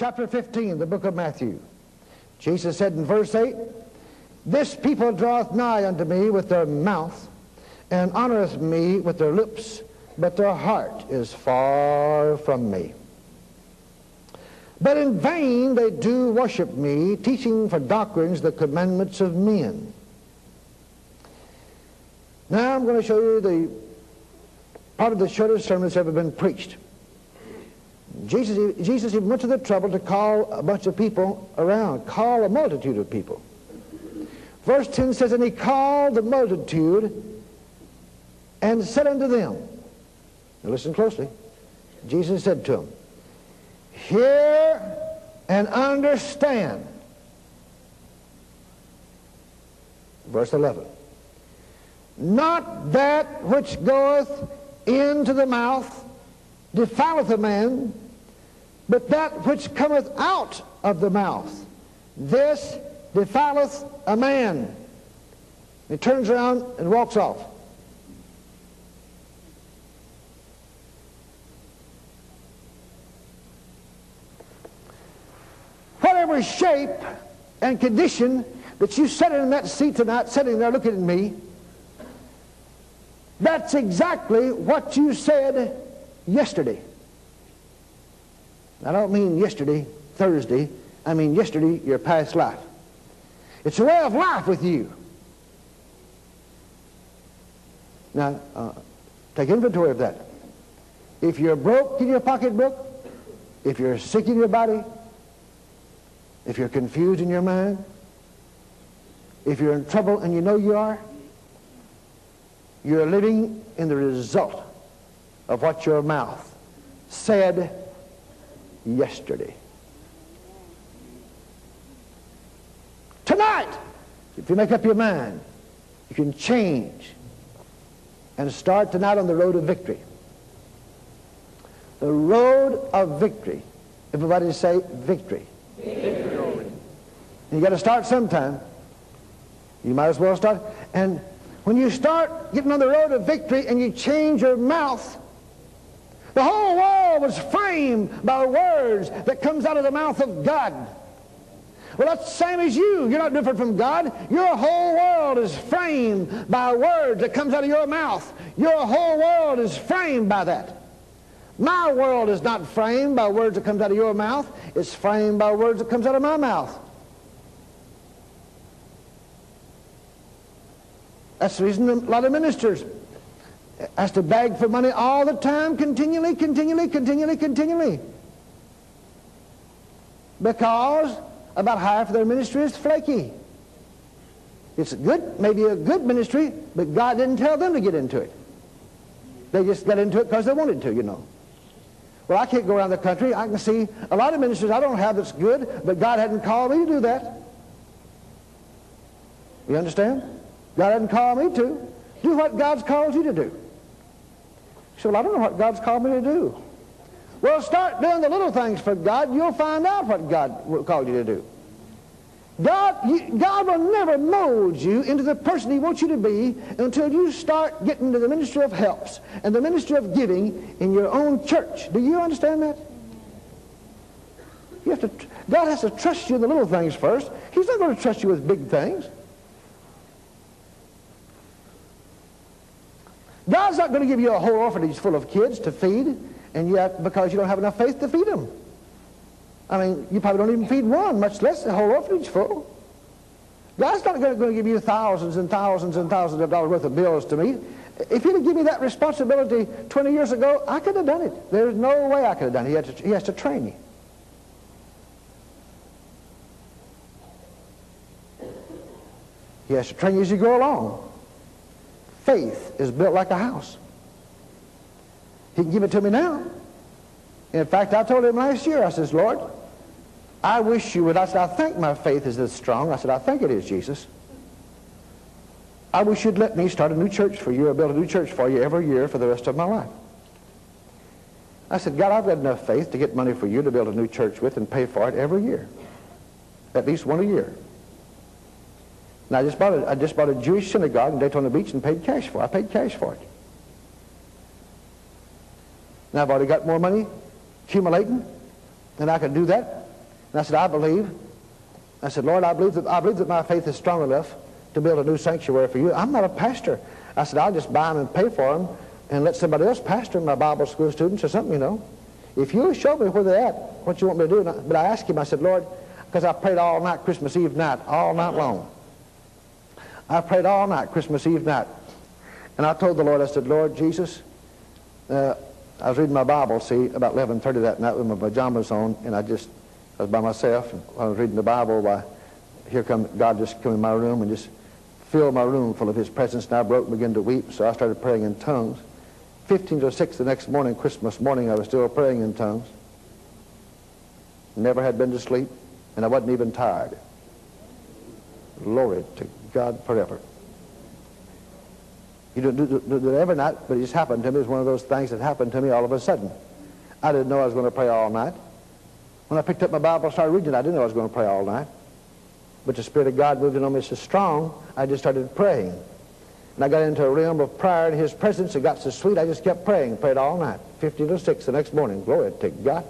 chapter 15, the book of Matthew. Jesus said in verse 8, This people draweth nigh unto me with their mouth, and honoreth me with their lips, but their heart is far from me. But in vain they do worship me, teaching for doctrines the commandments of men. Now I'm going to show you the part of the shortest sermon that's ever been preached. Jesus, Jesus even went to the trouble to call a bunch of people around, call a multitude of people. Verse 10 says, And he called the multitude and said unto them, now listen closely. Jesus said to them, Hear and understand. Verse 11. Not that which goeth into the mouth defileth a man, but that which cometh out of the mouth, this defileth a man. He turns around and walks off. Whatever shape and condition that you sat in that seat tonight, sitting there looking at me, that's exactly what you said yesterday. I don't mean yesterday, Thursday. I mean yesterday, your past life. It's a way of life with you. Now, uh, take inventory of that. If you're broke in your pocketbook, if you're sick in your body, if you're confused in your mind, if you're in trouble and you know you are, you're living in the result of what your mouth said yesterday. Tonight, if you make up your mind, you can change and start tonight on the road of victory. The road of victory. Everybody say victory. Victory. You got to start sometime. You might as well start. And when you start getting on the road of victory and you change your mouth, the whole world was framed by words that comes out of the mouth of God. Well, that's the same as you. You're not different from God. Your whole world is framed by words that comes out of your mouth. Your whole world is framed by that. My world is not framed by words that comes out of your mouth. It's framed by words that comes out of my mouth. That's the reason a lot of ministers has to beg for money all the time, continually, continually, continually, continually. Because about half of their ministry is flaky. It's good, maybe a good ministry, but God didn't tell them to get into it. They just got into it because they wanted to, you know. Well, I can't go around the country. I can see a lot of ministries I don't have that's good, but God hadn't called me to do that. You understand? God hadn't called me to. Do what God's called you to do. You say, well, I don't know what God's called me to do. Well, start doing the little things for God. You'll find out what God called you to do. God, you, God will never mold you into the person he wants you to be until you start getting to the ministry of helps and the ministry of giving in your own church. Do you understand that? You have to, God has to trust you in the little things first. He's not going to trust you with big things. God's not going to give you a whole orphanage full of kids to feed and yet because you don't have enough faith to feed them. I mean, you probably don't even feed one, much less a whole orphanage full. God's not going to give you thousands and thousands and thousands of dollars worth of bills to meet. If he'd have given me that responsibility 20 years ago, I could have done it. There's no way I could have done it. He, to, he has to train me. He has to train you as you go along. Faith is built like a house. He can give it to me now. In fact, I told him last year, I says, Lord, I wish you would. I said, I think my faith is this strong. I said, I think it is, Jesus. I wish you'd let me start a new church for you or build a new church for you every year for the rest of my life. I said, God, I've got enough faith to get money for you to build a new church with and pay for it every year. At least one a year. And I just bought a, I just bought a Jewish synagogue in Daytona Beach and paid cash for it. I paid cash for it. Now I've already got more money accumulating, and I can do that And I said, I believe. I said, Lord, I believe that, I believe that my faith is strong enough to build a new sanctuary for you. I'm not a pastor. I said, I'll just buy them and pay for them and let somebody else pastor my Bible school students or something, you know. If you'll show me where they're at, what you want me to do. But I asked him, I said, Lord, because I prayed all night Christmas Eve night, all night long. I prayed all night Christmas Eve night. And I told the Lord, I said, Lord Jesus, uh, I was reading my Bible, see, about 11.30 that night with my pajamas on, and I just, I was by myself, and I was reading the Bible, why, here come, God just come in my room and just filled my room full of his presence, and I broke and began to weep, so I started praying in tongues. 15 to 6 the next morning, Christmas morning, I was still praying in tongues. Never had been to sleep, and I wasn't even tired. Glory to God forever. You don't do, do, every night, but it just happened to me. It was one of those things that happened to me all of a sudden. I didn't know I was going to pray all night. When I picked up my Bible and started reading it, I didn't know I was going to pray all night. But the Spirit of God moved in on me so strong, I just started praying. And I got into a realm of prayer in His presence. It got so sweet, I just kept praying. Prayed all night, 15 to 6 the next morning. Glory to God.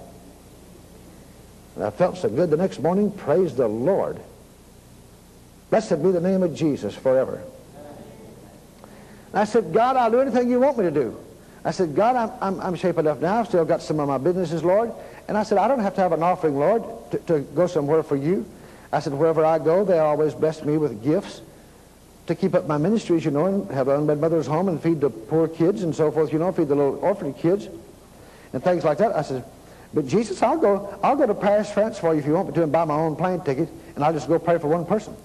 And I felt so good the next morning. Praise the Lord. Blessed be the name of Jesus forever. I said, God, I'll do anything you want me to do. I said, God, I'm, I'm, I'm shape enough now. I've still got some of my businesses, Lord. And I said, I don't have to have an offering, Lord, to, to go somewhere for you. I said, wherever I go, they always bless me with gifts to keep up my ministries, you know, and have an unmet mother's home and feed the poor kids and so forth, you know, feed the little orphan kids and things like that. I said, but Jesus, I'll go, I'll go to Paris, France for you if you want me to and buy my own plane ticket and I'll just go pray for one person.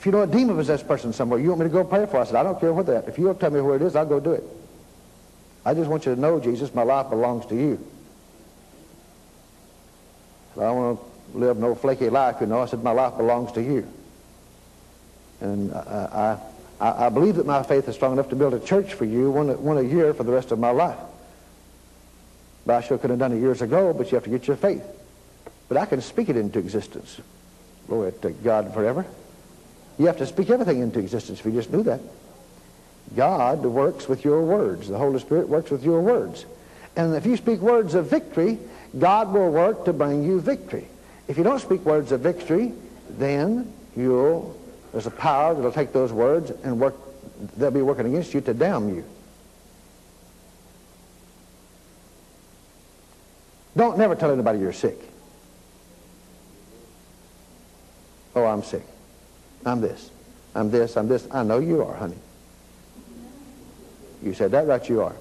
If you know a demon-possessed person somewhere, you want me to go pray for? I said, I don't care where they're. If you'll tell me where it is, I'll go do it. I just want you to know, Jesus, my life belongs to you. I don't want to live no flaky life, you know. I said, my life belongs to you. And I, I, I believe that my faith is strong enough to build a church for you, one, one a year for the rest of my life. But I sure could have done it years ago, but you have to get your faith. But I can speak it into existence. Glory to God forever. You have to speak everything into existence if you just knew that. God works with your words. The Holy Spirit works with your words. And if you speak words of victory, God will work to bring you victory. If you don't speak words of victory, then you'll, there's a power that'll take those words and work, they'll be working against you to damn you. Don't never tell anybody you're sick. Oh, I'm sick. I'm this. I'm this. I'm this. I know you are, honey. You said that right, you are.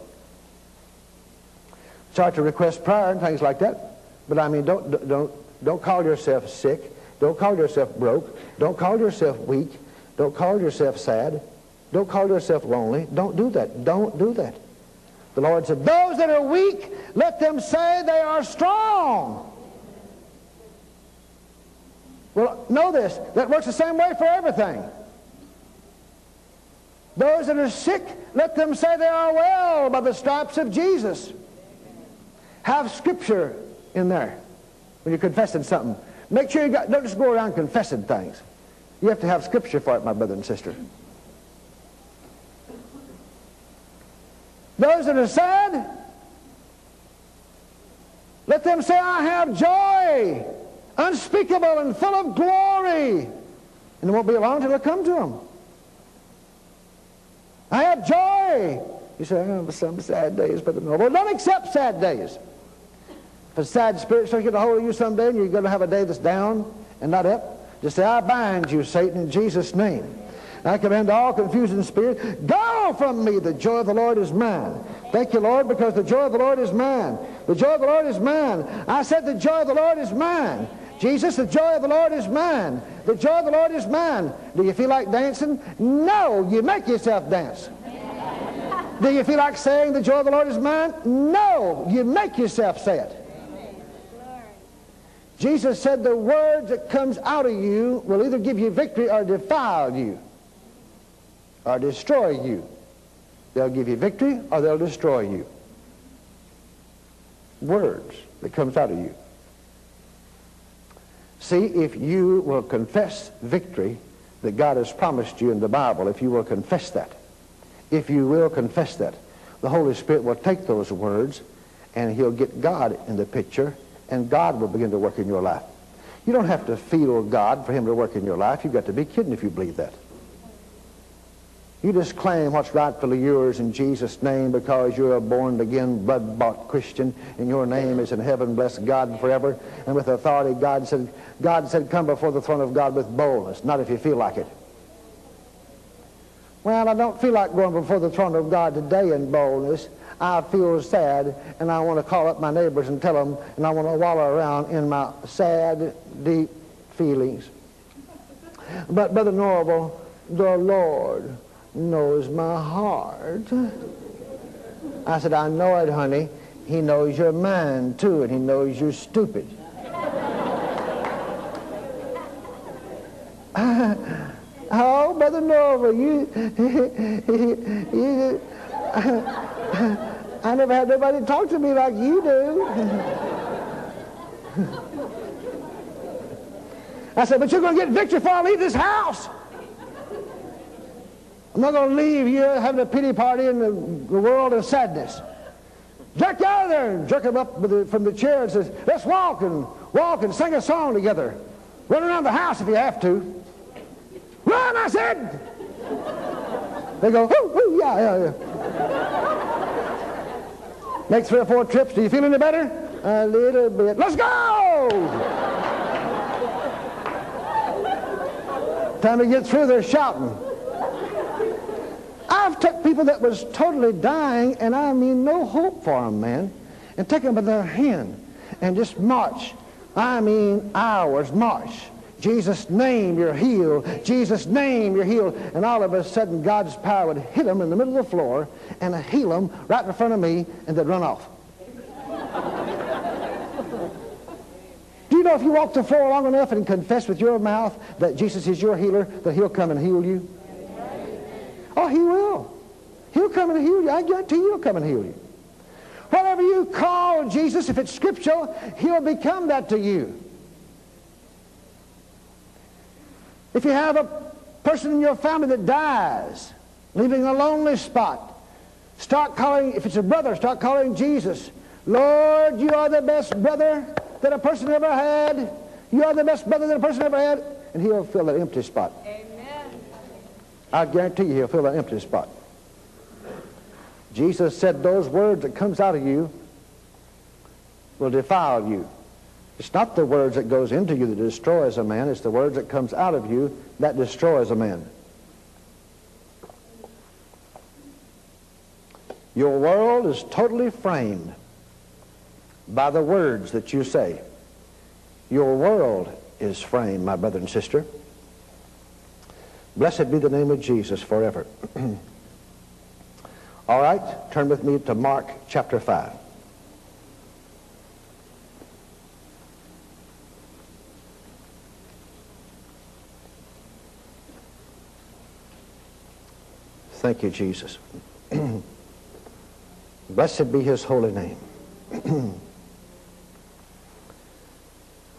Start to request prayer and things like that. But I mean, don't, don't, don't call yourself sick. Don't call yourself broke. Don't call yourself weak. Don't call yourself sad. Don't call yourself lonely. Don't do that. Don't do that. The Lord said, those that are weak, let them say they are strong. Well, know this. That works the same way for everything. Those that are sick, let them say they are well by the stripes of Jesus. Have Scripture in there when you're confessing something. Make sure you got, don't just go around confessing things. You have to have Scripture for it, my brother and sister. Those that are sad, let them say, I have joy, unspeakable and full of glory. And it won't be long until it come to him. I have joy. You say, oh, some sad days, but no. Well, don't accept sad days. If a sad spirit starts getting a hold of you someday and you're going to have a day that's down and not up, just say, I bind you, Satan, in Jesus' name. I command all confusing spirits, go from me. The joy of the Lord is mine. Thank you, Lord, because the joy of the Lord is mine. The joy of the Lord is mine. I said the joy of the Lord is mine. Jesus, the joy of the Lord is mine. The joy of the Lord is mine. Do you feel like dancing? No, you make yourself dance. Do you feel like saying the joy of the Lord is mine? No, you make yourself say it. Jesus said the words that comes out of you will either give you victory or defile you or destroy you. They'll give you victory or they'll destroy you. Words that comes out of you. See, if you will confess victory that God has promised you in the Bible, if you will confess that, if you will confess that, the Holy Spirit will take those words and he'll get God in the picture and God will begin to work in your life. You don't have to feel God for him to work in your life. You've got to be kidding if you believe that. You just claim what's rightfully yours in Jesus' name because you're a born-again, blood-bought Christian, and your name is in heaven. Bless God forever. And with authority, God said, God said, come before the throne of God with boldness, not if you feel like it. Well, I don't feel like going before the throne of God today in boldness. I feel sad, and I want to call up my neighbors and tell them, and I want to wallow around in my sad, deep feelings. But, Brother Norvel, the Lord knows my heart. I said, I know it, honey. He knows your mind, too, and he knows you're stupid. oh, Brother Norvel, you, you, I never had nobody talk to me like you do. I said, but you're going to get victory before I leave this house. I'm not going to leave you having a pity party in the, the world of sadness. Jerk you out of there and jerk him up the, from the chair and says, let's walk and walk and sing a song together. Run around the house if you have to. Run, I said. They go, ooh, ooh, yeah, yeah, yeah. Make three or four trips. Do you feel any better? A little bit. Let's go! Time to get through, they're shouting. I've took people that was totally dying, and I mean no hope for them, man, and take them by their hand and just march. I mean hours, march. Jesus' name, you're healed. Jesus' name, you're healed. And all of a sudden, God's power would hit them in the middle of the floor and heal them right in front of me, and they'd run off. Do you know if you walk the floor long enough and confess with your mouth that Jesus is your healer, that he'll come and heal you? Oh, he will. He'll come and heal you. I guarantee you he'll come and heal you. Whatever you call Jesus, if it's scriptural, he'll become that to you. If you have a person in your family that dies, leaving a lonely spot, start calling, if it's a brother, start calling Jesus. Lord, you are the best brother that a person ever had. You are the best brother that a person ever had. And he'll fill that empty spot. Amen. I guarantee you he'll fill that empty spot. Jesus said those words that comes out of you will defile you. It's not the words that goes into you that destroys a man. It's the words that comes out of you that destroys a man. Your world is totally framed by the words that you say. Your world is framed, my brother and sister. Blessed be the name of Jesus forever. All right, turn with me to Mark chapter 5. Thank you, Jesus. Blessed be his holy name.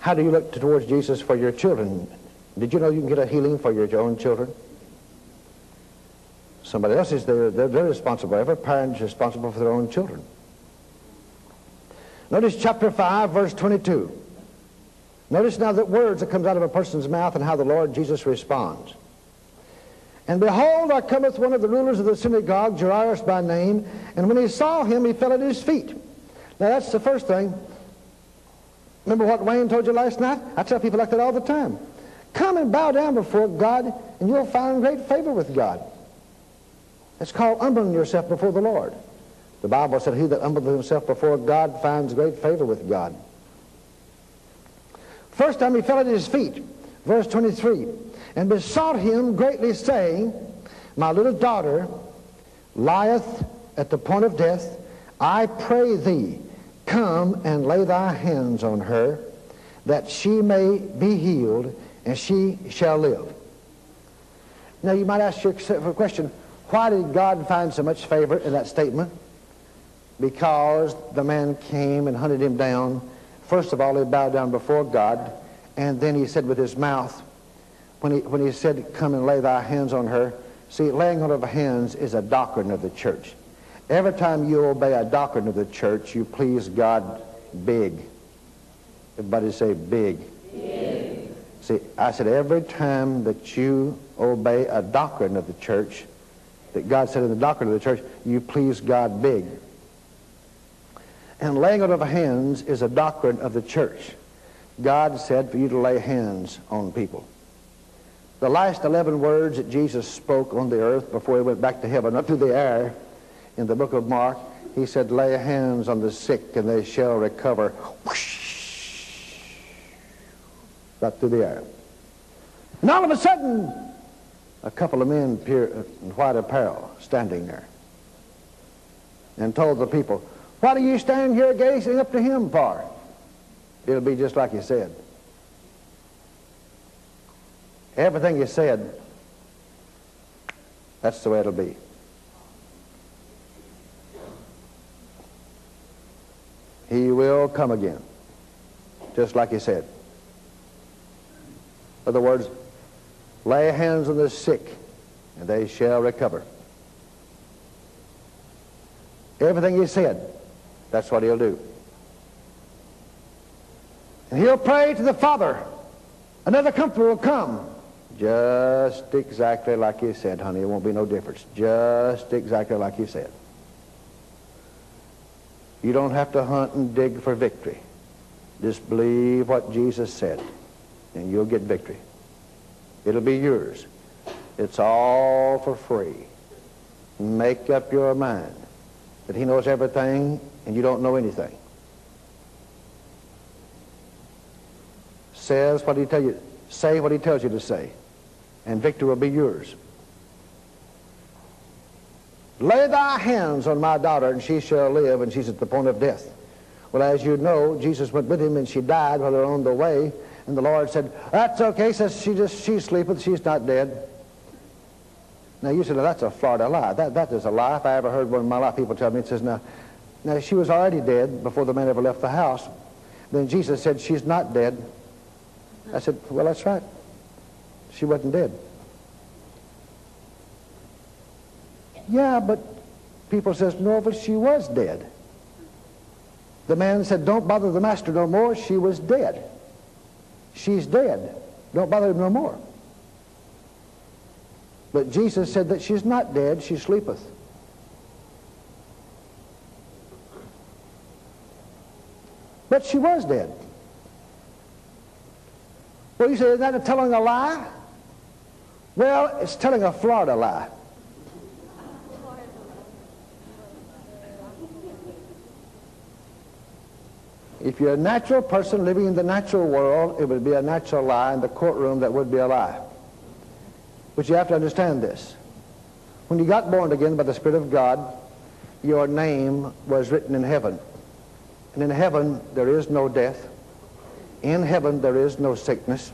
How do you look towards Jesus for your children? Did you know you can get a healing for your own children? Somebody else is there. They're, they're responsible. Every parent is responsible for their own children. Notice chapter 5, verse 22. Notice now the words that comes out of a person's mouth and how the Lord Jesus responds. And behold, there cometh one of the rulers of the synagogue, Jairus by name, and when he saw him, he fell at his feet. Now that's the first thing. Remember what Wayne told you last night? I tell people like that all the time. Come and bow down before God, and you'll find great favor with God. It's called humbling yourself before the Lord. The Bible said, he that humbleth himself before God finds great favor with God. First time he fell at his feet, verse 23 and besought him greatly, saying, My little daughter lieth at the point of death. I pray thee, come and lay thy hands on her, that she may be healed, and she shall live. Now you might ask yourself a question, why did God find so much favor in that statement? Because the man came and hunted him down. First of all, he bowed down before God, and then he said with his mouth, when he, when he said, come and lay thy hands on her, see, laying on of hands is a doctrine of the church. Every time you obey a doctrine of the church, you please God big. Everybody say big. big. See, I said every time that you obey a doctrine of the church, that God said in the doctrine of the church, you please God big. And laying on of hands is a doctrine of the church. God said for you to lay hands on people. The last 11 words that Jesus spoke on the earth before he went back to heaven, up through the air, in the book of Mark, he said, lay hands on the sick and they shall recover. Whoosh! Right through the air. And all of a sudden, a couple of men uh, in white apparel standing there and told the people, what are you standing here gazing up to him for? It'll be just like you said. Everything you said, that's the way it'll be. He will come again, just like he said. Other words, lay hands on the sick, and they shall recover. Everything he said, that's what he'll do. And he'll pray to the Father. Another comforter will come. Just exactly like he said, honey. It won't be no difference. Just exactly like he said. You don't have to hunt and dig for victory. Just believe what Jesus said, and you'll get victory. It'll be yours. It's all for free. Make up your mind that he knows everything and you don't know anything. Says what he tell you, say what he tells you to say, and victory will be yours. Lay thy hands on my daughter, and she shall live, and she's at the point of death. Well, as you know, Jesus went with him, and she died while they were on the way. And the Lord said, that's okay. Says, she just, she's sleeping. She's not dead. Now, you said, well, that's a Florida lie. That, that is a lie. If I ever heard one in my life, people tell me, it says, now, now, she was already dead before the man ever left the house. Then Jesus said, she's not dead. I said, well, that's right. She wasn't dead. Yeah, but people says, no, but she was dead. The man said, don't bother the master no more. She was dead. She's dead. Don't bother him no more. But Jesus said that she's not dead. She sleepeth. But she was dead. Well, you say, is that telling a lie? Well, it's telling a Florida lie. If you're a natural person living in the natural world, it would be a natural lie. In the courtroom, that would be a lie. But you have to understand this. When you got born again by the Spirit of God, your name was written in heaven. And in heaven, there is no death. In heaven, there is no sickness.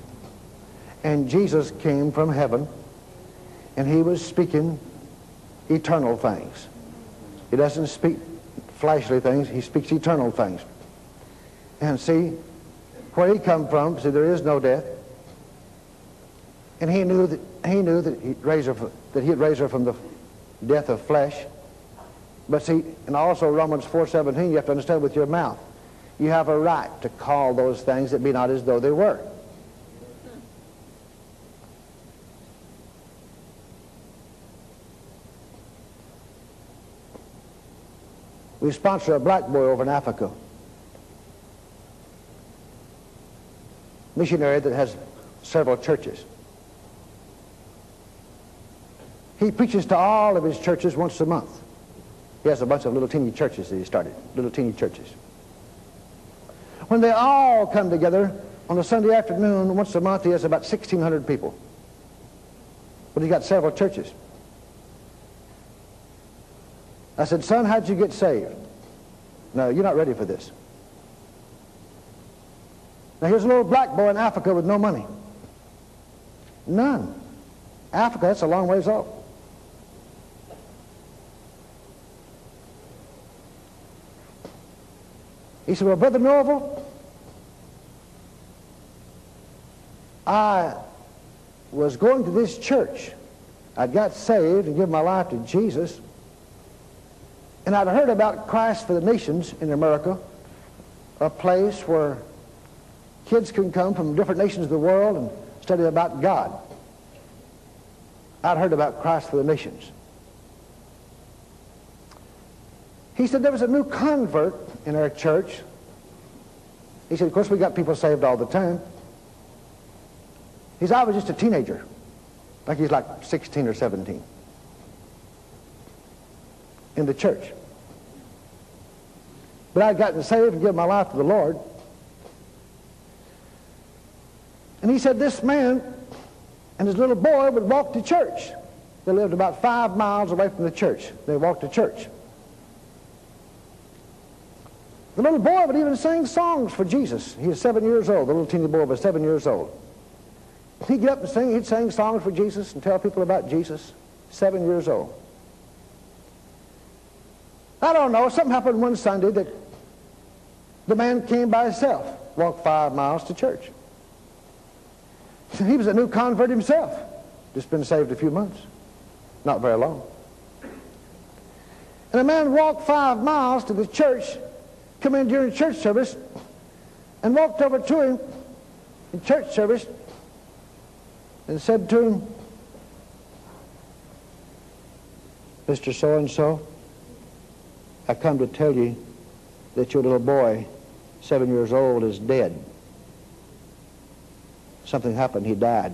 And Jesus came from heaven, and he was speaking eternal things. He doesn't speak fleshly things. He speaks eternal things and see where he come from. See, there is no death. And he knew that he knew that he'd raise her, that he'd raise her from the death of flesh. But see, and also Romans 4:17, you have to understand with your mouth, you have a right to call those things that be not as though they were. We sponsor a black boy over in Africa. Missionary that has several churches. He preaches to all of his churches once a month. He has a bunch of little teeny churches that he started, little teeny churches. When they all come together on a Sunday afternoon once a month, he has about 1,600 people. But he's got several churches. I said, son, how'd you get saved? No, you're not ready for this. Now here's a little black boy in Africa with no money. None. Africa, that's a long ways off. He said, well, Brother Norvel, I was going to this church. I'd got saved and given my life to Jesus. And I'd heard about Christ for the Nations in America, a place where kids can come from different nations of the world and study about God. I'd heard about Christ for the nations. He said there was a new convert in our church. He said, of course, we got people saved all the time. He said, I was just a teenager. Like he's like 16 or 17 in the church. But I'd gotten saved and given my life to the Lord. And he said this man and his little boy would walk to church. They lived about five miles away from the church. They walked to church. The little boy would even sing songs for Jesus. He was seven years old. The little teeny boy was seven years old. He'd get up and sing. He'd sing songs for Jesus and tell people about Jesus. Seven years old. I don't know. Something happened one Sunday that the man came by himself, walked five miles to church. He was a new convert himself. Just been saved a few months. Not very long. And a man walked five miles to the church, come in during church service, and walked over to him in church service and said to him, Mr. So-and-so, I come to tell you that your little boy, seven years old, is dead. Something happened. He died.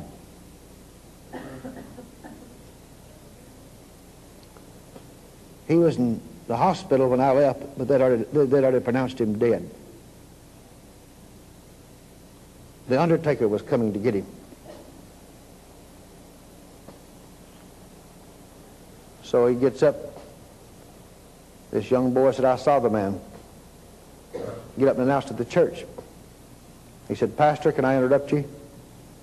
He was in the hospital when I left, but they'd already, they'd already pronounced him dead. The undertaker was coming to get him. So he gets up. This young boy said, I saw the man. Get up and announce to the church. He said, Pastor, can I interrupt you?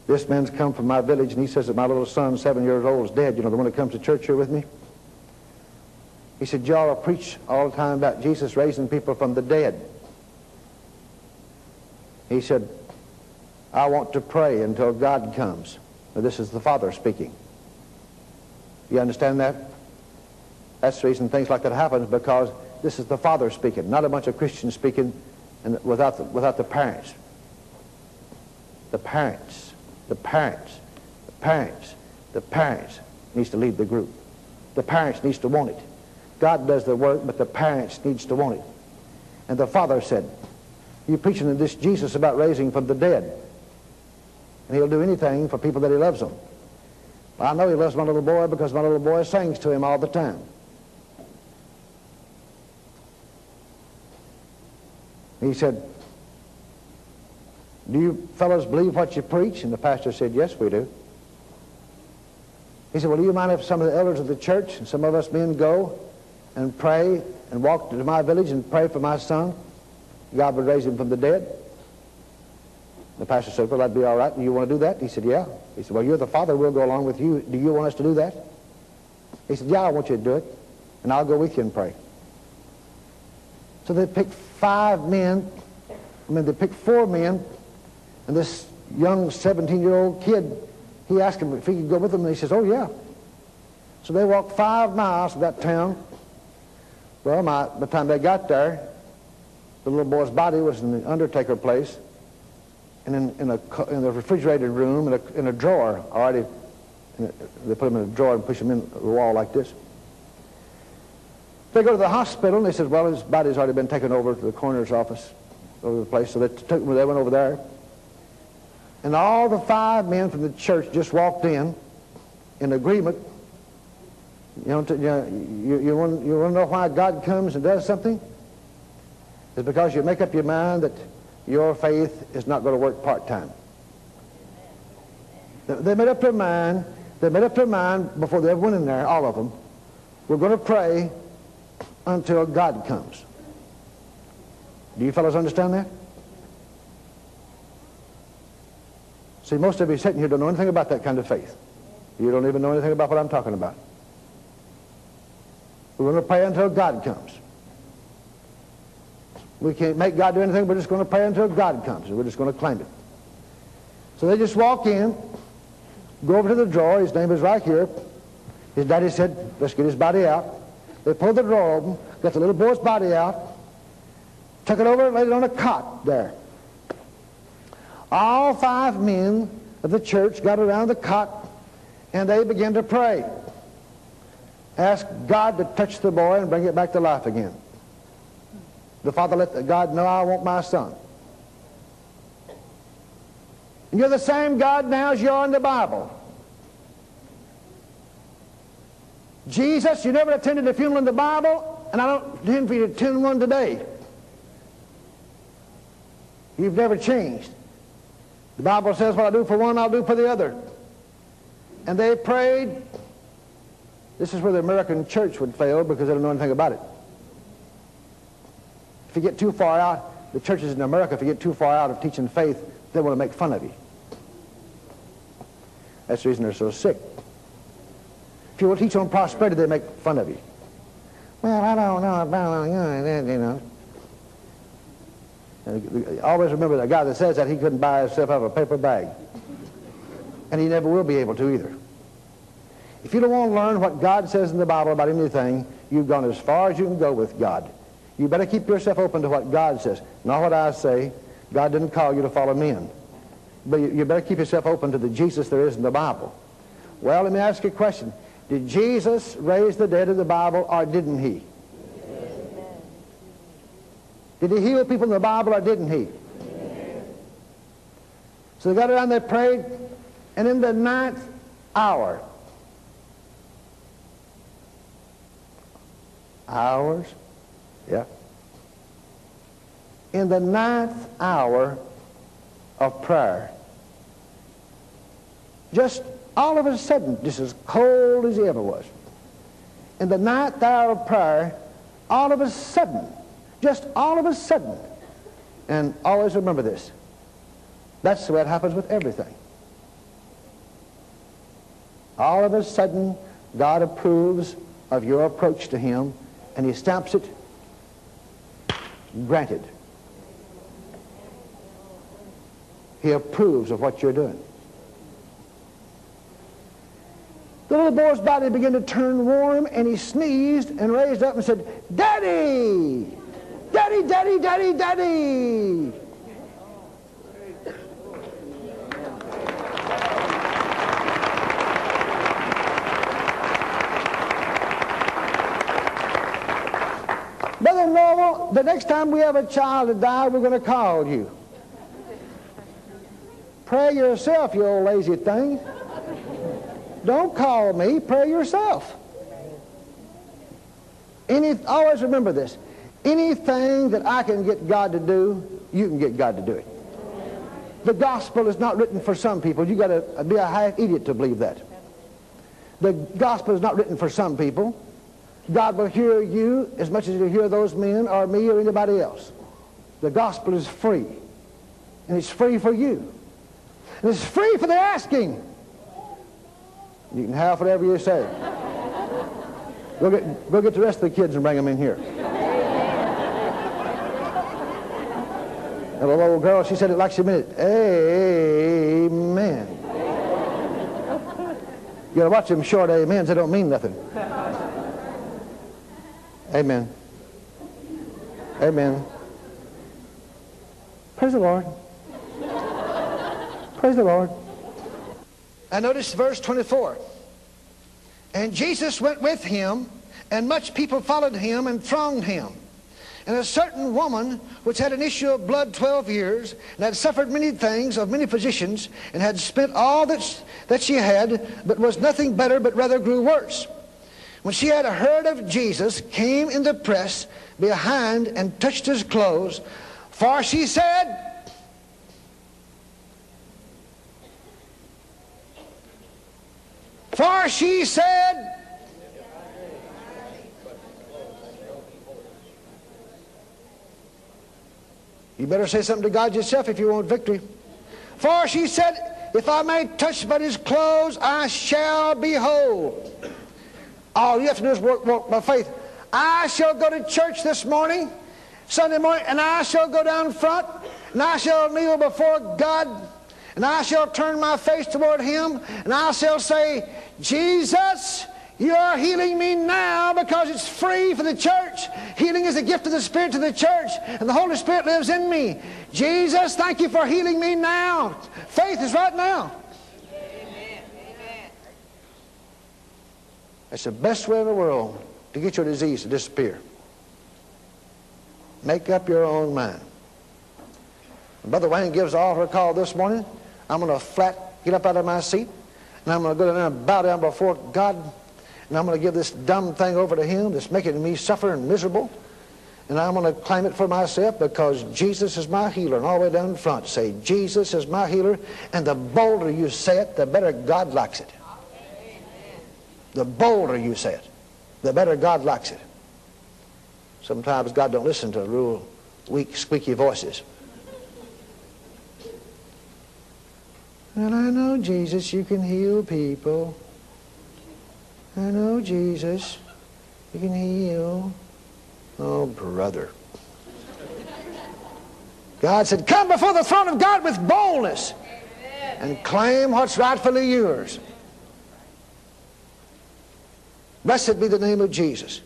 This man's come from my village, and he says that my little son, seven years old, is dead. You know, the one that comes to church here with me? He said, y'all preach all the time about Jesus raising people from the dead. He said, I want to pray until God comes. Now, this is the Father speaking. You understand that? That's the reason things like that happen because this is the father speaking, not a bunch of Christians speaking and without the, without the parents. The parents, the parents, the parents, the parents needs to lead the group. The parents needs to want it. God does the work, but the parents needs to want it. And the father said, you're preaching this Jesus about raising from the dead. And he'll do anything for people that he loves them. I know he loves my little boy because my little boy sings to him all the time. He said, do you fellows believe what you preach? And the pastor said, yes, we do. He said, well, do you mind if some of the elders of the church and some of us men go and pray and walk to my village and pray for my son? God would raise him from the dead. The pastor said, well, that'd be all right. Do you want to do that? He said, yeah. He said, well, you're the father. We'll go along with you. Do you want us to do that? He said, yeah, I want you to do it. And I'll go with you and pray. So they picked five men, I mean, they picked four men, and this young 17-year-old kid, he asked him if he could go with them, and he says, oh, yeah. So they walked five miles to that town. Well, my, by the time they got there, the little boy's body was in the undertaker place, and in, in, a, in the refrigerated room, in a, in a drawer already. A, they put him in a drawer and push him in the wall like this. They go to the hospital, and they said, well, his body's already been taken over to the coroner's office over the place. So they, took, they went over there. And all the five men from the church just walked in, in agreement. You, know, to, you, know, you, you, want, you want to know why God comes and does something? It's because you make up your mind that your faith is not going to work part-time. They made up their mind, they made up their mind before they ever went in there, all of them. We're going to pray until God comes. Do you fellows understand that? See, most of you sitting here don't know anything about that kind of faith. You don't even know anything about what I'm talking about. We're going to pray until God comes. We can't make God do anything. We're just going to pray until God comes. And we're just going to claim it. So they just walk in, go over to the drawer. His name is right here. His daddy said, let's get his body out. They pulled the drawer open, got the little boy's body out, took it over and laid it on a cot there. All five men of the church got around the cot and they began to pray. Ask God to touch the boy and bring it back to life again. The father let God know, I want my son. And you're the same God now as you are in the Bible. Jesus, you never attended a funeral in the Bible, and I don't intend for you to attend one today. You've never changed. The Bible says, what I do for one, I'll do for the other. And they prayed. This is where the American church would fail because they don't know anything about it. If you get too far out, the churches in America, if you get too far out of teaching faith, they want to make fun of you. That's the reason they're so sick. If you will teach on prosperity, they make fun of you. Well, I don't know about, you know. Always remember the guy that says that he couldn't buy himself out of a paper bag. And he never will be able to either. If you don't want to learn what God says in the Bible about anything, you've gone as far as you can go with God. You better keep yourself open to what God says, not what I say. God didn't call you to follow men. But you better keep yourself open to the Jesus there is in the Bible. Well, let me ask you a question. Did Jesus raise the dead in the Bible or didn't he? Did he heal people in the Bible or didn't he? So they got around, they prayed, and in the ninth hour, hours, yeah, in the ninth hour of prayer, just all of a sudden, just as cold as he ever was, in the ninth hour of prayer, all of a sudden, just all of a sudden. And always remember this. That's the way it happens with everything. All of a sudden, God approves of your approach to him, and he stamps it, granted. He approves of what you're doing. The little boy's body began to turn warm, and he sneezed and raised up and said, Daddy! Daddy, daddy, daddy, daddy. Brother Norvel, the next time we have a child that dies, we're going to call you. Pray yourself, you old lazy thing. Don't call me, pray yourself. Any, always remember this. Anything that I can get God to do, you can get God to do it. The gospel is not written for some people. you got to be a half idiot to believe that. The gospel is not written for some people. God will hear you as much as he'll hear those men or me or anybody else. The gospel is free. And it's free for you. And it's free for the asking. You can have whatever you say. Go get, go get the rest of the kids and bring them in here. And the little girl, she said it like she meant it. Amen. You gotta watch them short amens, they don't mean nothing. Amen. Amen. Praise the Lord. Praise the Lord. I notice verse 24. And Jesus went with him, and much people followed him and thronged him. And a certain woman which had an issue of blood 12 years, and had suffered many things of many physicians, and had spent all that, that she had, but was nothing better, but rather grew worse. When she had heard of Jesus, came in the press behind and touched his clothes, for she said, For she said, You better say something to God yourself if you want victory. For she said, If I may touch but his clothes, I shall be whole. All you have to do is work, work by faith. I shall go to church this morning, Sunday morning, and I shall go down front, and I shall kneel before God, and I shall turn my face toward him, and I shall say, Jesus, You are healing me now because it's free for the church. Healing is a gift of the Spirit to the church, and the Holy Spirit lives in me. Jesus, thank you for healing me now. Faith is right now. Amen. That's the best way in the world to get your disease to disappear. Make up your own mind. Brother Wayne gives all her call this morning. I'm going to flat get up out of my seat, and I'm going to go down and bow down before God and I'm going to give this dumb thing over to him that's making me suffer and miserable. And I'm going to claim it for myself because Jesus is my healer. And all the way down front, say, Jesus is my healer. And the bolder you say it, the better God likes it. The bolder you say it, the better God likes it. Sometimes God don't listen to real weak, squeaky voices. And I know, Jesus, you can heal people. I know Jesus. You can heal. Oh, brother. God said, Come before the throne of God with boldness and claim what's rightfully yours. Blessed be the name of Jesus.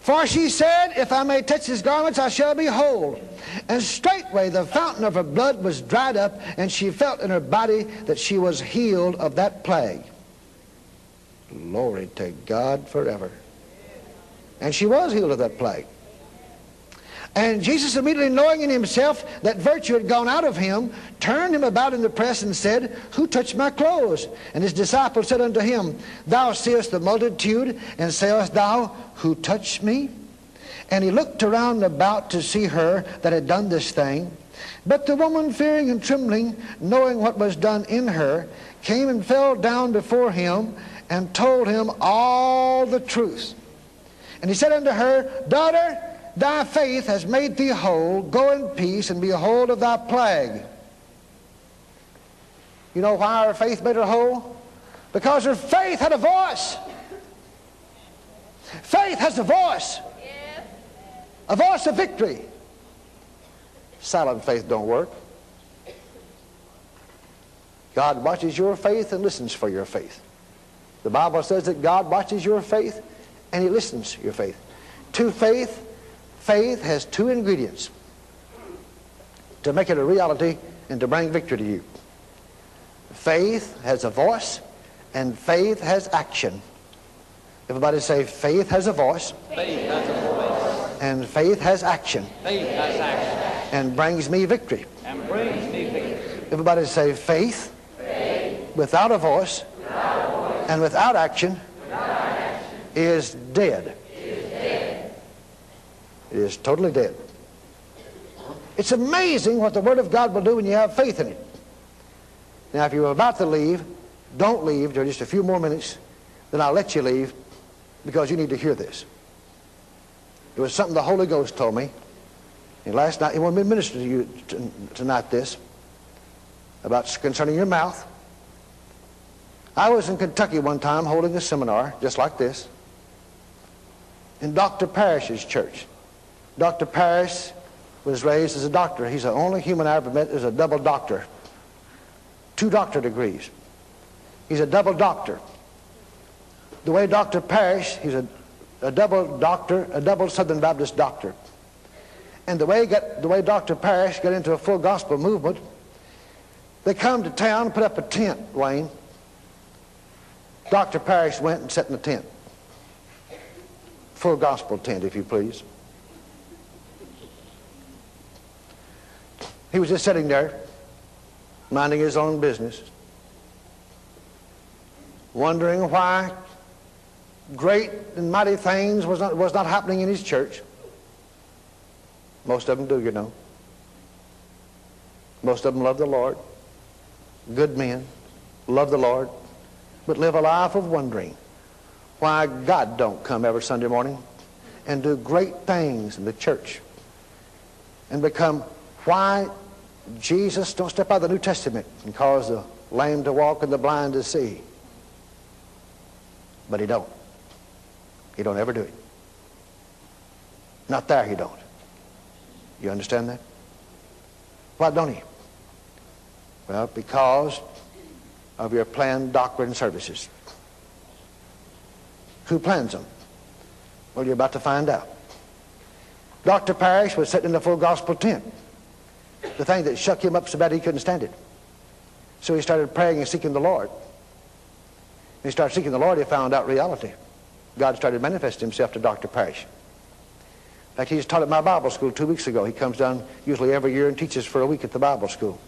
For she said, If I may touch his garments, I shall be whole. And straightway the fountain of her blood was dried up, and she felt in her body that she was healed of that plague. Glory to God forever. And she was healed of that plague. And Jesus, immediately knowing in himself that virtue had gone out of him, turned him about in the press and said, Who touched my clothes? And his disciples said unto him, Thou seest the multitude, and sayest thou, Who touched me? And he looked around about to see her that had done this thing. But the woman, fearing and trembling, knowing what was done in her, came and fell down before him and told him all the truth. And he said unto her, Daughter, thy faith has made thee whole. Go in peace and be whole of thy plague. You know why her faith made her whole? Because her faith had a voice. Faith has a voice. A voice of victory. Silent faith don't work. God watches your faith and listens for your faith. The Bible says that God watches your faith and he listens to your faith. To faith, faith has two ingredients to make it a reality and to bring victory to you. Faith has a voice and faith has action. Everybody say faith has a voice. Faith has a voice. And faith has action. Faith has action. And brings me victory. And brings me victory. Everybody say faith, faith. without a voice, without a voice and without action, without action is dead. Is dead. It is totally dead. It's amazing what the Word of God will do when you have faith in it. Now, if you're about to leave, don't leave for just a few more minutes, then I'll let you leave because you need to hear this. It was something the Holy Ghost told me. And last night, he wanted me to minister to you tonight this about concerning your mouth. I was in Kentucky one time holding a seminar just like this in Dr. Parrish's church. Dr. Parrish was raised as a doctor. He's the only human I've ever met as a double doctor. Two doctor degrees. He's a double doctor. The way Dr. Parrish, he's a, a double doctor, a double Southern Baptist doctor. And the way, got, the way Dr. Parrish got into a full gospel movement, they come to town put up a tent, Wayne, Dr. Parrish went and sat in the tent. Full gospel tent, if you please. He was just sitting there, minding his own business, wondering why great and mighty things was not, was not happening in his church. Most of them do, you know. Most of them love the Lord. Good men love the Lord but live a life of wondering why God don't come every Sunday morning and do great things in the church and become why Jesus don't step out of the New Testament and cause the lame to walk and the blind to see. But he don't. He don't ever do it. Not there he don't. You understand that? Why don't he? Well, because of your planned doctrine services. Who plans them? Well, you're about to find out. Dr. Parrish was sitting in the full gospel tent. The thing that shook him up so bad he couldn't stand it. So he started praying and seeking the Lord. When he started seeking the Lord, he found out reality. God started manifesting himself to Dr. Parrish. In fact, he just taught at my Bible school two weeks ago. He comes down usually every year and teaches for a week at the Bible school.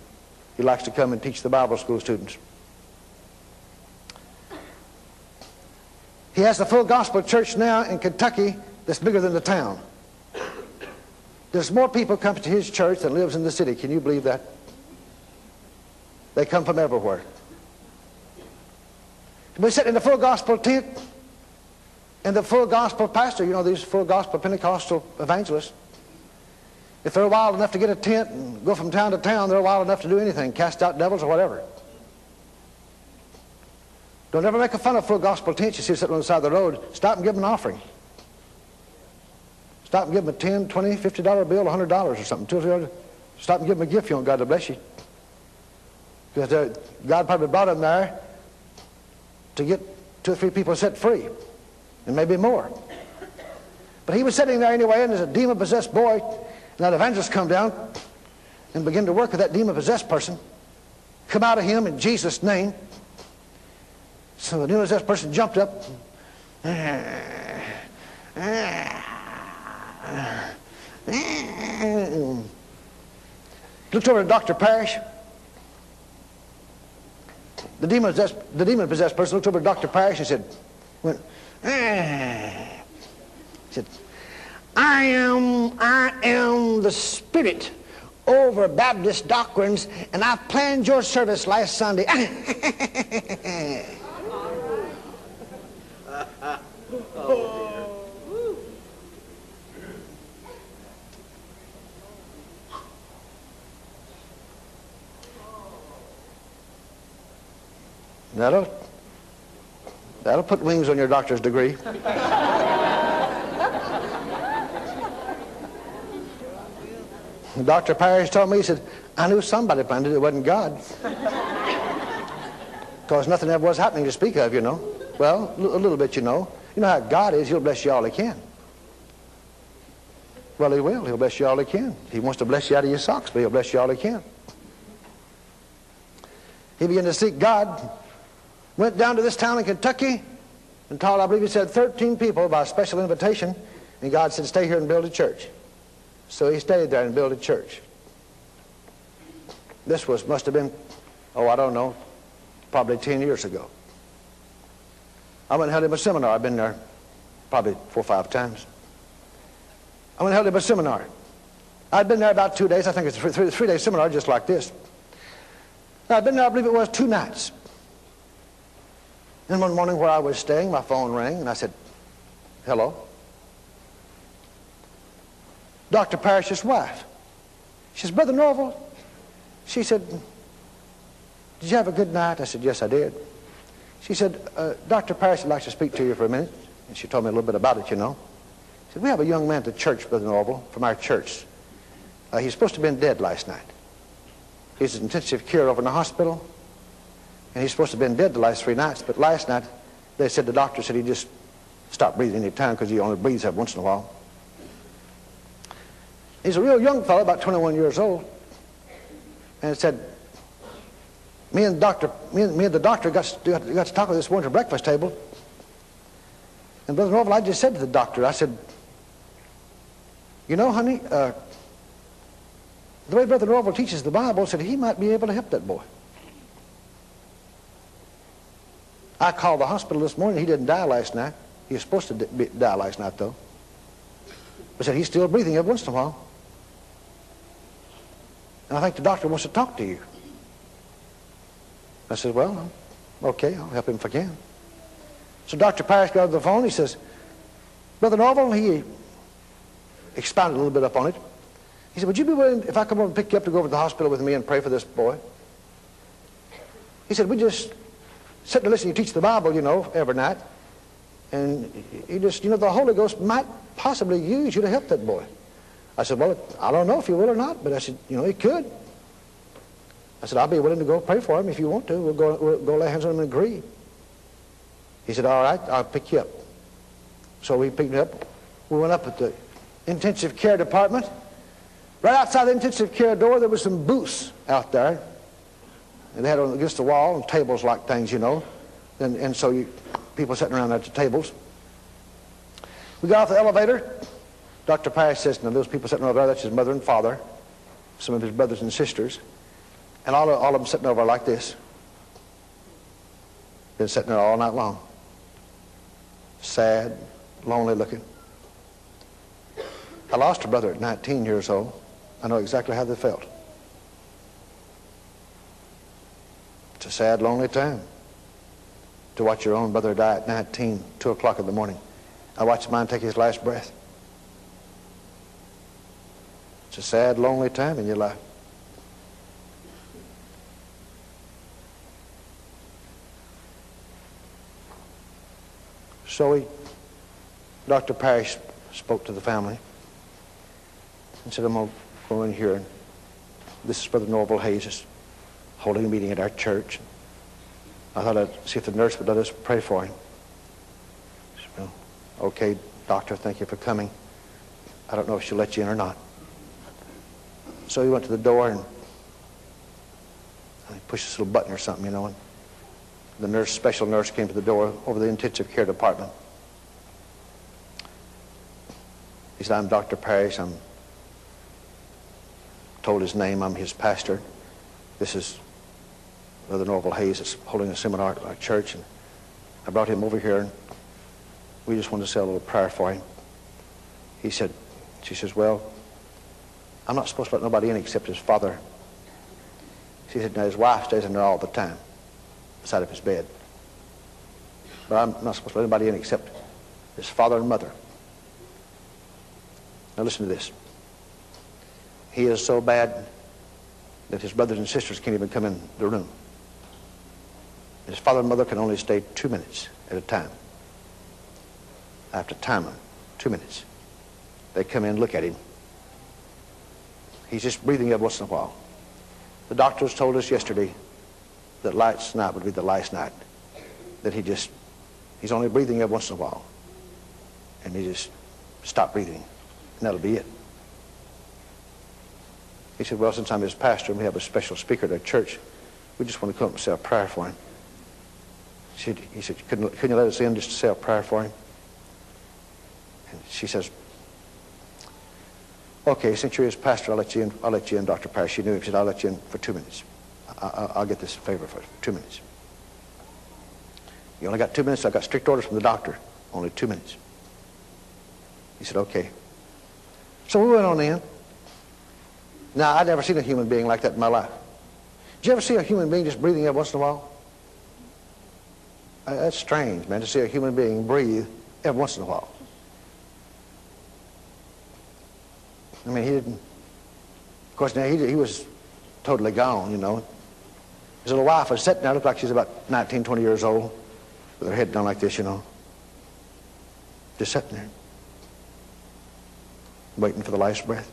He likes to come and teach the Bible school students. He has the full gospel church now in Kentucky that's bigger than the town. There's more people come to his church than lives in the city. Can you believe that? They come from everywhere. We sit in the full gospel tent, and the full gospel pastor, you know, these full gospel Pentecostal evangelists, if they're wild enough to get a tent and go from town to town, they're wild enough to do anything, cast out devils or whatever. Don't ever make a fun of full gospel tents you see sitting on the side of the road. Stop and give them an offering. Stop and give them a 10, 20, 50 dollar bill, a hundred dollars or something. Stop and give them a gift you want God to bless you. Because God probably brought them there to get two or three people set free, and maybe more. But he was sitting there anyway, and there's a demon-possessed boy, and that evangelist come down and begin to work with that demon-possessed person. Come out of him in Jesus' name. So the demon-possessed person jumped up. Looked over at Dr. Parrish. The demon-possessed, the demon-possessed person looked over at Dr. Parrish and said, went, said, I am, I am the spirit over Baptist doctrines, and I planned your service last Sunday. Oh, that'll, that'll put wings on your doctor's degree. Dr. Parrish told me, he said, I knew somebody planned it, it wasn't God. Because nothing ever was happening to speak of, you know. Well, a little bit, you know. You know how God is, he'll bless you all he can. Well, he will. He'll bless you all he can. He wants to bless you out of your socks, but he'll bless you all he can. He began to seek God Went down to this town in Kentucky and told, I believe he said, 13 people by special invitation. And God said, stay here and build a church. So he stayed there and built a church. This was, must have been, oh, I don't know, probably 10 years ago. I went and held him a seminar. I've been there probably four or five times. I went and held him a seminar. I'd been there about two days. I think it's a three, three-day seminar just like this. I'd been there, I believe it was two nights. And one morning where I was staying, my phone rang, and I said, hello? Dr. Parrish's wife. She says, Brother Norvel, she said, did you have a good night? I said, yes, I did. She said, uh, Dr. Parrish would like to speak to you for a minute. And she told me a little bit about it, you know. She said, we have a young man at the church, Brother Norvel, from our church. Uh, he's supposed to have been dead last night. He's in intensive care over in the hospital. And he's supposed to have been dead the last three nights, but last night they said the doctor said he just stopped breathing any time because he only breathes every once in a while. He's a real young fellow, about 21 years old. And said, me and, the doctor, me and, me and the doctor got to, got to talk with this morning at breakfast table. And Brother Norvel, I just said to the doctor, I said, you know, honey, uh, the way Brother Norvel teaches the Bible, said he might be able to help that boy. I called the hospital this morning. He didn't die last night. He was supposed to die last night, though. But said he's still breathing every once in a while. And I think the doctor wants to talk to you. I said, well, okay, I'll help him if I can. So Dr. Parrish got on the phone. He says, Brother Norvel, he expounded a little bit upon it. He said, would you be willing, if I come over and pick you up to go over to the hospital with me and pray for this boy? He said, we just sit and listen, you teach the Bible, you know, every night. And you just, you know, the Holy Ghost might possibly use you to help that boy. I said, well, I don't know if you will or not, but I said, you know, he could. I said, I'll be willing to go pray for him if you want to. We'll go, we'll go lay hands on him and agree. He said, all right, I'll pick you up. So we picked him up. We went up at the intensive care department. Right outside the intensive care door, there was some booths out there. And they had on against the wall and tables like things, you know. And, and so you, people sitting around at the tables. We got off the elevator. Dr. Parrish says, now those people sitting over there, that's his mother and father, some of his brothers and sisters. And all of, all of them sitting over like this. Been sitting there all night long. Sad, lonely looking. I lost a brother at 19 years old. I know exactly how they felt. It's a sad, lonely time to watch your own brother die at 19, 2 o'clock in the morning. I watched mine take his last breath. It's a sad, lonely time in your life. So he, Dr. Parrish spoke to the family and said, I'm going to go in here. And this is Brother Norvel Hayes is holding a meeting at our church. I thought I'd see if the nurse would let us pray for him. Said, well, okay, doctor, thank you for coming. I don't know if she'll let you in or not. So he went to the door and he pushed this little button or something, you know, and the nurse, special nurse came to the door over the intensive care department. He said, I'm Dr. Parrish. I'm told his name. I'm his pastor. This is Brother Norvel Hayes that's holding a seminar at our church. And I brought him over here, and we just wanted to say a little prayer for him. He said, she says, well, I'm not supposed to let nobody in except his father. She said, now his wife stays in there all the time, beside of his bed. But I'm not supposed to let anybody in except his father and mother. Now listen to this. He is so bad that his brothers and sisters can't even come in the room. His father and mother can only stay two minutes at a time. I have to time them, two minutes. They come in, look at him. He's just breathing every once in a while. The doctors told us yesterday that last night would be the last night. That he just, he's only breathing every once in a while. And he just stopped breathing. And that'll be it. He said, well, since I'm his pastor and we have a special speaker at our church, we just want to come up and say a prayer for him. He said, he said couldn't, couldn't you let us in just to say a prayer for him? And she says, okay, since you're his pastor, I'll let you in, I'll let you in, Dr. Parrish. She knew him. She said, I'll let you in for two minutes. I, will get this favor for two minutes. You only got two minutes. I got strict orders from the doctor. Only two minutes. He said, okay. So we went on in. Now, I'd never seen a human being like that in my life. Did you ever see a human being just breathing every once in a while? That's strange, man, to see a human being breathe every once in a while. I mean, he didn't, of course, now he, he was totally gone, you know. His little wife was sitting there, looked like she's about 19, 20 years old, with her head down like this, you know. Just sitting there, waiting for the last breath.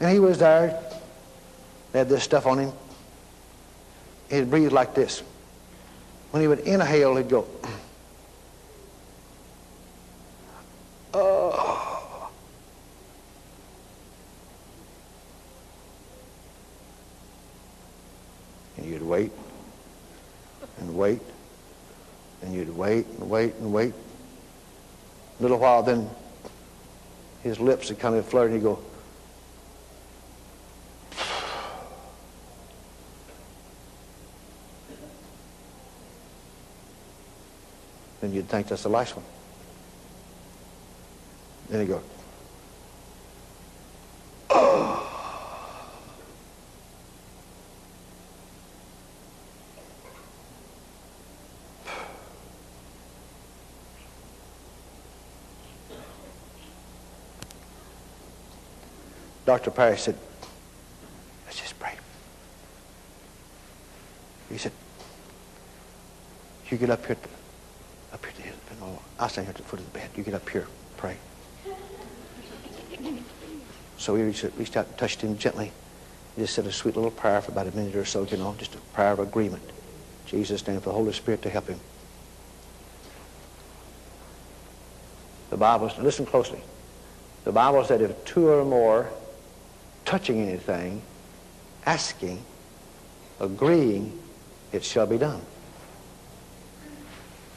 And he was there. They had this stuff on him. He'd breathe like this. When he would inhale, he'd go. Oh. And you'd wait and wait and you'd wait and wait and wait. A little while, then his lips would kind of flutter and he'd go, then you'd think that's the last one. Then you go, Dr. Parrish said, Let's just pray. He said, You get up here, up here to the no, I stand here at the foot of the bed. You get up here, pray. So he reached, reached out and touched him gently. He just said a sweet little prayer for about a minute or so, you know, just a prayer of agreement. Jesus' name, for the Holy Spirit to help him. The Bible, listen closely. The Bible said if two or more touching anything, asking, agreeing, it shall be done.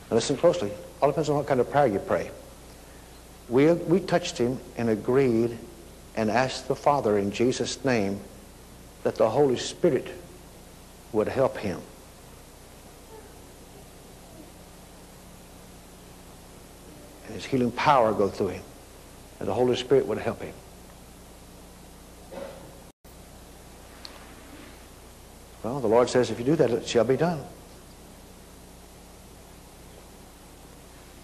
Now listen closely. All depends on what kind of prayer you pray. We, we touched him and agreed and asked the Father in Jesus' name that the Holy Spirit would help him. And his healing power go through him. And the Holy Spirit would help him. Well, the Lord says if you do that, it shall be done.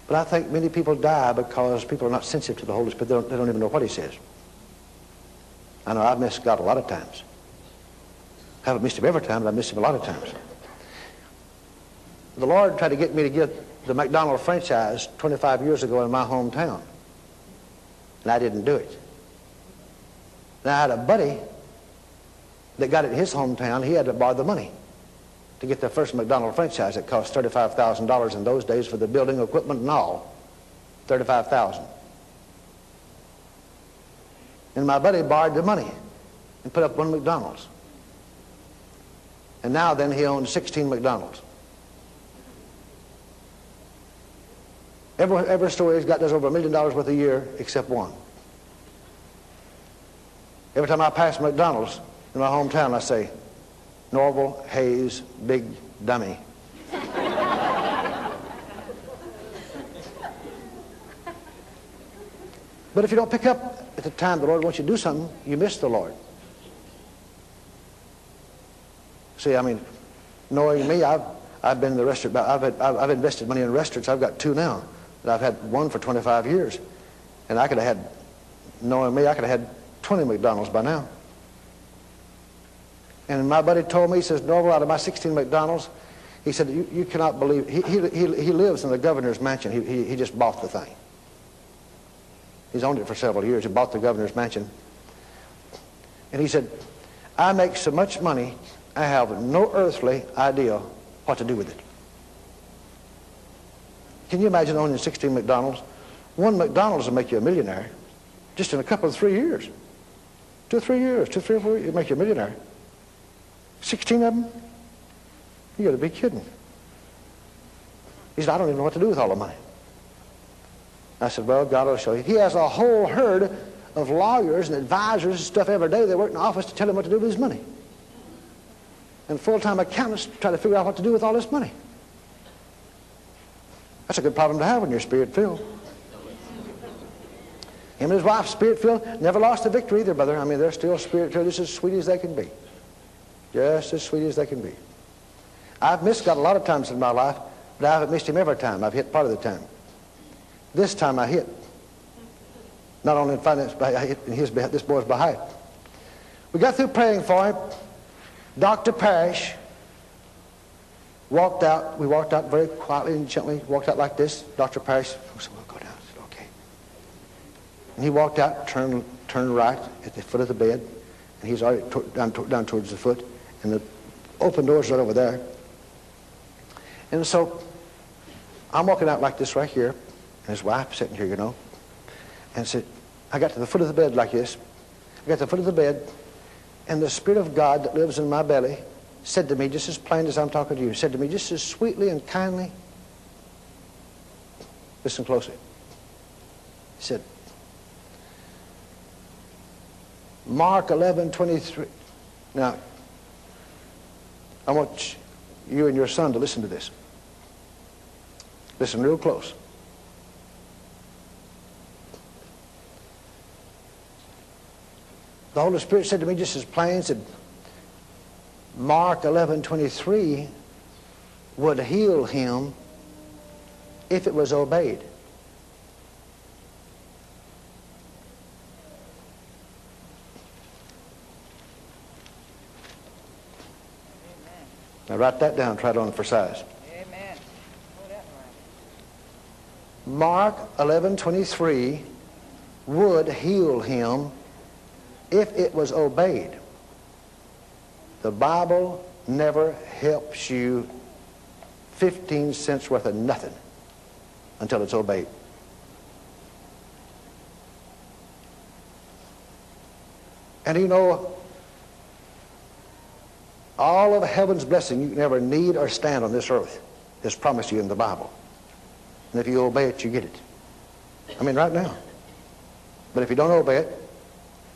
But I think many people die because people are not sensitive to the Holy Spirit. They don't, they don't even know what he says. I know I've missed God a lot of times. I haven't missed him every time, but I've missed him a lot of times. The Lord tried to get me to get the McDonald franchise 25 years ago in my hometown. And I didn't do it. Now I had a buddy that got it in his hometown. He had to borrow the money to get the first McDonald franchise. It cost $35,000 in those days for the building, equipment, and all. 35000 And my buddy borrowed the money and put up one McDonald's. And now then he owns 16 McDonald's. Every, every store he's got does over a million dollars worth a year except one. Every time I pass McDonald's in my hometown, I say, Norvel Hayes Big Dummy. but if you don't pick up at the time the Lord wants you to do something, you miss the Lord. See, I mean, knowing me, I've, I've been in the restaurant, I've, had, I've, I've invested money in restaurants. I've got two now. And I've had one for 25 years. And I could have had, knowing me, I could have had 20 McDonald's by now. And my buddy told me, he says, Norvel, out of my 16 McDonald's, he said, you, you cannot believe, he, he, he, lives in the governor's mansion. He, he, he just bought the thing. He's owned it for several years. He bought the governor's mansion. And he said, I make so much money I have no earthly idea what to do with it. Can you imagine owning 16 McDonald's? One McDonald's will make you a millionaire just in a couple of three years. Two or three years, two, three or four years, it'll make you a millionaire. 16 of them? You got to be kidding. He said, I don't even know what to do with all the money. I said, well, God will show you. He has a whole herd of lawyers and advisors and stuff every day. They work in the office to tell him what to do with his money and full-time accountants try to figure out what to do with all this money. That's a good problem to have when you're spirit-filled. Him and his wife, spirit-filled, never lost a victory either, brother. I mean, they're still spirit-filled, just as sweet as they can be. Just as sweet as they can be. I've missed God a lot of times in my life, but I haven't missed him every time. I've hit part of the time. This time I hit. Not only in finance, but I hit in his, this boy's behind. We got through praying for him. Dr. Parrish walked out. We walked out very quietly and gently, walked out like this. Dr. Parrish said, we'll go down. I said, okay. And he walked out, turned, turned right at the foot of the bed, and he's already down, down towards the foot, and the open door's right over there. And so I'm walking out like this right here, and his wife sitting here, you know, and said, I got to the foot of the bed like this. I got to the foot of the bed, and the Spirit of God that lives in my belly said to me, just as plain as I'm talking to you, said to me just as sweetly and kindly, listen closely. He said, Mark 11, 23. Now, I want you and your son to listen to this. Listen real close. The Holy Spirit said to me just as plain, said, Mark 11, 23 would heal him if it was obeyed. Now write that down. Try it on for size. Amen. Mark 11:23 would heal him if it was obeyed. The Bible never helps you 15 cents worth of nothing until it's obeyed. And you know, all of heaven's blessing you can ever need or stand on this earth is promised you in the Bible. And if you obey it, you get it. I mean, right now. But if you don't obey it,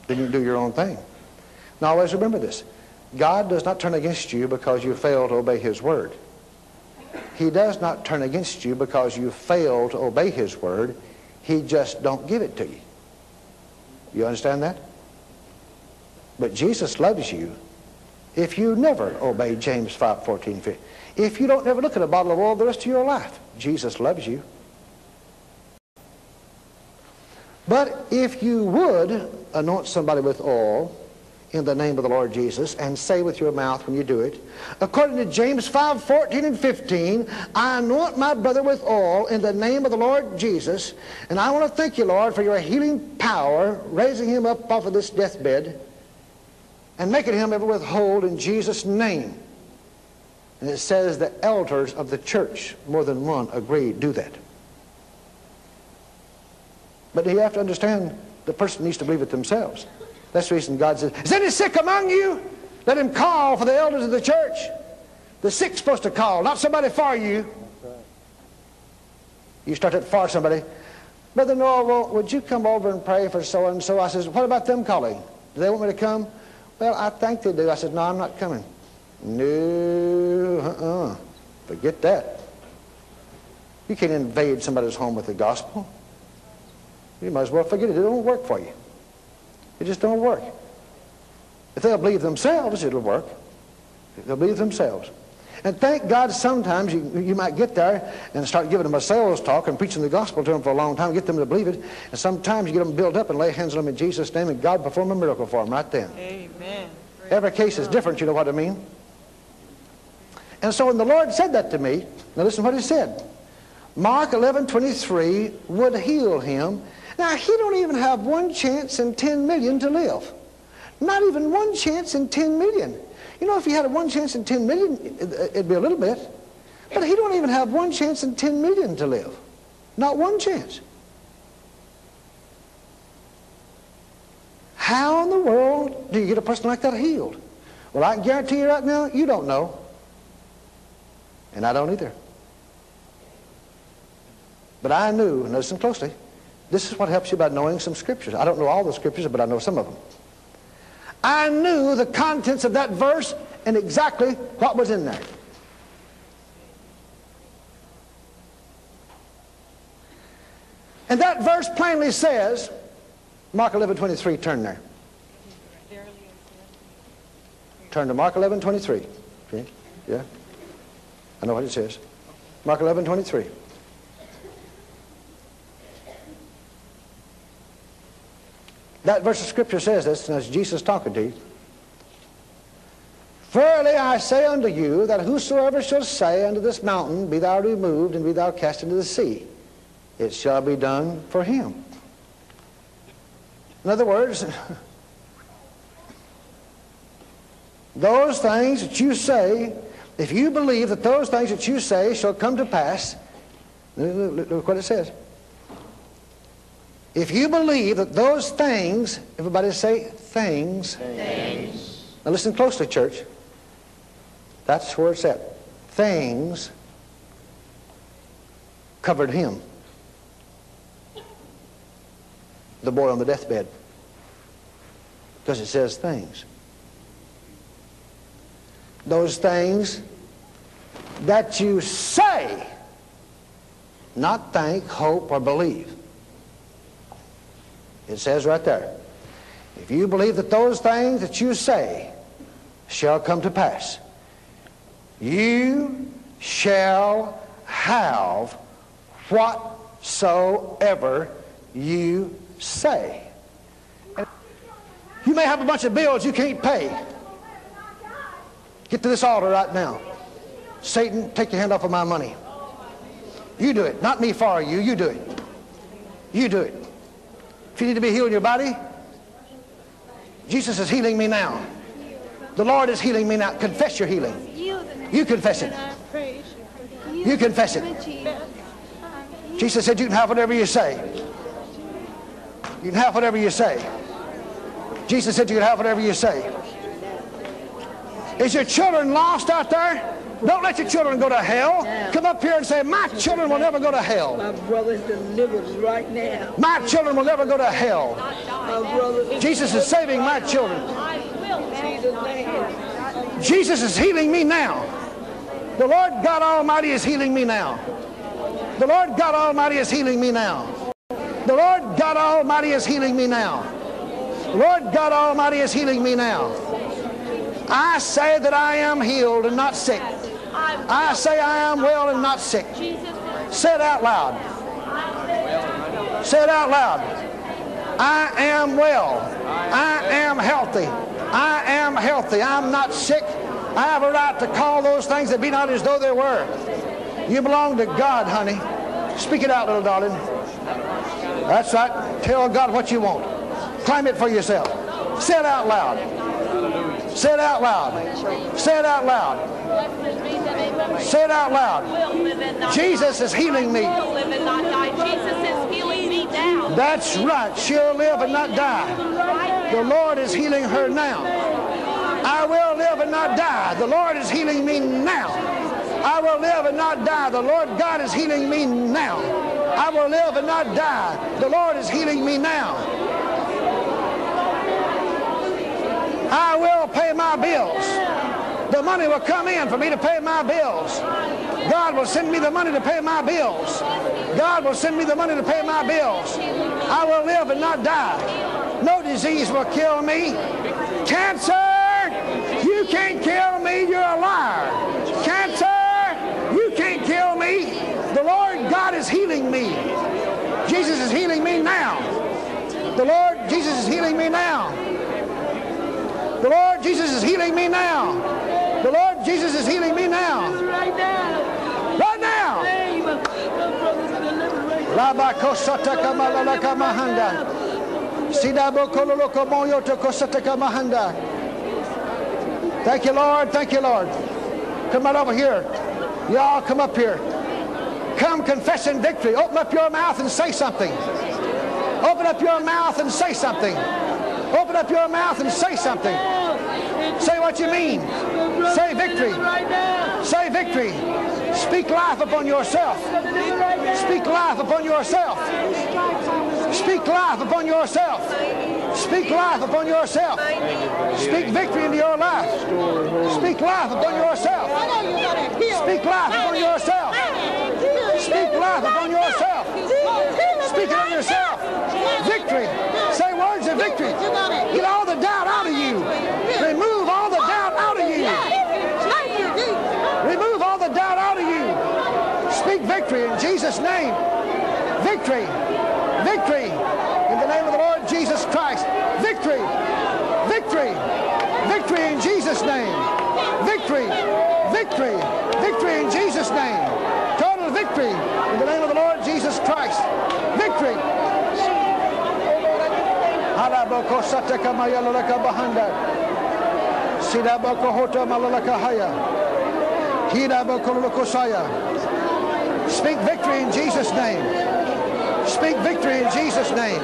then you do your own thing. Now, always remember this. God does not turn against you because you fail to obey his word. He does not turn against you because you fail to obey his word. He just don't give it to you. You understand that? But Jesus loves you if you never obey James 5, 14, 15. If you don't ever look at a bottle of oil the rest of your life, Jesus loves you. But if you would anoint somebody with oil in the name of the Lord Jesus and say with your mouth when you do it, according to James 5, 14 and 15, I anoint my brother with oil in the name of the Lord Jesus, and I want to thank you, Lord, for your healing power, raising him up off of this deathbed and making him ever withhold in Jesus' name. And it says the elders of the church, more than one, agree, do that. But you have to understand the person needs to believe it themselves. That's the reason God says, Is any sick among you? Let him call for the elders of the church. The sick's supposed to call, not somebody for you. You start to for somebody. Brother Noah, well, would you come over and pray for so and so? I says, What about them calling? Do they want me to come? Well, I think they do. I said, No, I'm not coming. No, uh-uh. Forget that. You can't invade somebody's home with the gospel. You might as well forget it. It don't work for you. It just don't work. If they'll believe themselves, it'll work. If they'll believe themselves. And thank God sometimes you, you might get there and start giving them a sales talk and preaching the gospel to them for a long time, get them to believe it. And sometimes you get them built up and lay hands on them in Jesus' name and God perform a miracle for them right then. Amen. Every case is different, you know what I mean? And so when the Lord said that to me, now listen what he said. Mark 11, 23 would heal him now, he don't even have one chance in 10 million to live. Not even one chance in 10 million. You know, if he had one chance in 10 million, it'd be a little bit. But he don't even have one chance in 10 million to live. Not one chance. How in the world do you get a person like that healed? Well, I can guarantee you right now, you don't know. And I don't either. But I knew, and listen closely, this is what helps you by knowing some scriptures. I don't know all the scriptures, but I know some of them. I knew the contents of that verse and exactly what was in there. And that verse plainly says, Mark 11, 23, turn there. Turn to Mark 11, 23. Okay? Yeah? I know what it says. Mark 11, 23. That verse of Scripture says this, and it's Jesus talking to you. Verily I say unto you that whosoever shall say unto this mountain, Be thou removed, and be thou cast into the sea, it shall be done for him. In other words, those things that you say, if you believe that those things that you say shall come to pass, look, look what it says. If you believe that those things, everybody say things. Things. Now listen closely, church. That's where it's at. Things covered him. The boy on the deathbed. Because it says things. Those things that you say, not think, hope, or believe. It says right there, if you believe that those things that you say shall come to pass, you shall have whatsoever you say. You may have a bunch of bills you can't pay. Get to this altar right now. Satan, take your hand off of my money. You do it. Not me for you. You do it. You do it. If you need to be healed in your body, Jesus is healing me now. The Lord is healing me now. Confess your healing. You confess it. You confess it. Jesus said you can have whatever you say. You can have whatever you say. Jesus said you can have whatever you say. Is your children lost out there? Don't let your children go to hell. Come up here and say, my children will never go to hell. My brother's delivered right now. My children will never go to hell. Jesus is saving my children. Jesus' is healing me now. The Lord God Almighty is healing me now. The Lord God Almighty is healing me now. The Lord God Almighty is healing me now. The Lord God Almighty is healing me now. I say that I am healed and not sick. I say I am well and not sick. Say it out loud. Say it out loud. I am well. I am healthy. I am healthy. I'm not sick. I have a right to call those things that be not as though they were. You belong to God, honey. Speak it out, little darling. That's right. Tell God what you want. Claim it for yourself. Say it out loud. Say it out loud. Say it out loud. Say it out loud. Jesus is healing me. That's right. She'll live and not die. The Lord is healing her now. I will live and not die. The Lord is healing me now. I will live and not die. The Lord God is healing me now. I will live and not die. The Lord is healing me now. I will pay my bills. The money will come in for me to pay my bills. God will send me the money to pay my bills. God will send me the money to pay my bills. I will live and not die. No disease will kill me. Cancer, you can't kill me. You're a liar. Cancer, you can't kill me. The Lord God is healing me. Jesus is healing me now. The Lord Jesus is healing me now. The Lord Jesus is healing me now. The Lord Jesus is healing me now. Right now. Right now. Name. My brother's delivered right now. Labakosataka malalaka mahanda. Sidabokololoko moyoto kosataka mahanda. Thank you, Lord. Thank you, Lord. Come right over here. Y'all come up here. Come confessing victory. Open up your mouth and say something. Open up your mouth and say something. Open up your mouth and say something. Say what you mean. Say victory. Say victory. Speak life upon yourself. Speak life upon yourself. Speak life upon yourself. Speak life upon yourself. Speak victory into your life. Speak life upon yourself. Speak life upon yourself. Speak life upon yourself. Speak it on yourself. Victory. Say victory. Get all the doubt out of you. Remove all the doubt out of you. Remove all the doubt out of you. Speak victory in Jesus' name. Victory. Victory. In the name of the Lord Jesus Christ. Victory. Victory. Victory in Jesus' name. Victory. Victory. Victory in Jesus' name. Total victory in the name of the Lord Jesus Christ. Victory. Haraboko sataka mayalalaka bahanda. Sidaboko hota malalaka haya. Speak victory in Jesus' name. Speak victory in Jesus' name.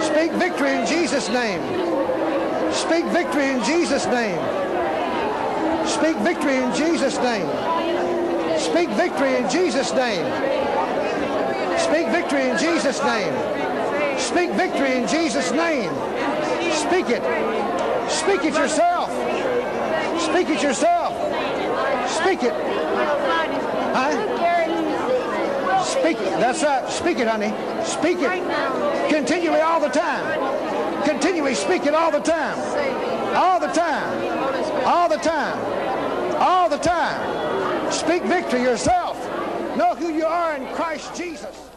Speak victory in Jesus' name. Speak victory in Jesus' name. Speak victory in Jesus' name. Speak victory in Jesus' name. Speak victory in Jesus' name. Speak victory in Jesus' name. Speak it. Speak it yourself. Speak it yourself. Speak it. Huh? Speak it. That's right. Speak it, honey. Speak it. Continually all the time. Continually speak it all the time. All the time. All the time. All the time. Speak victory yourself. Know who you are in Christ Jesus.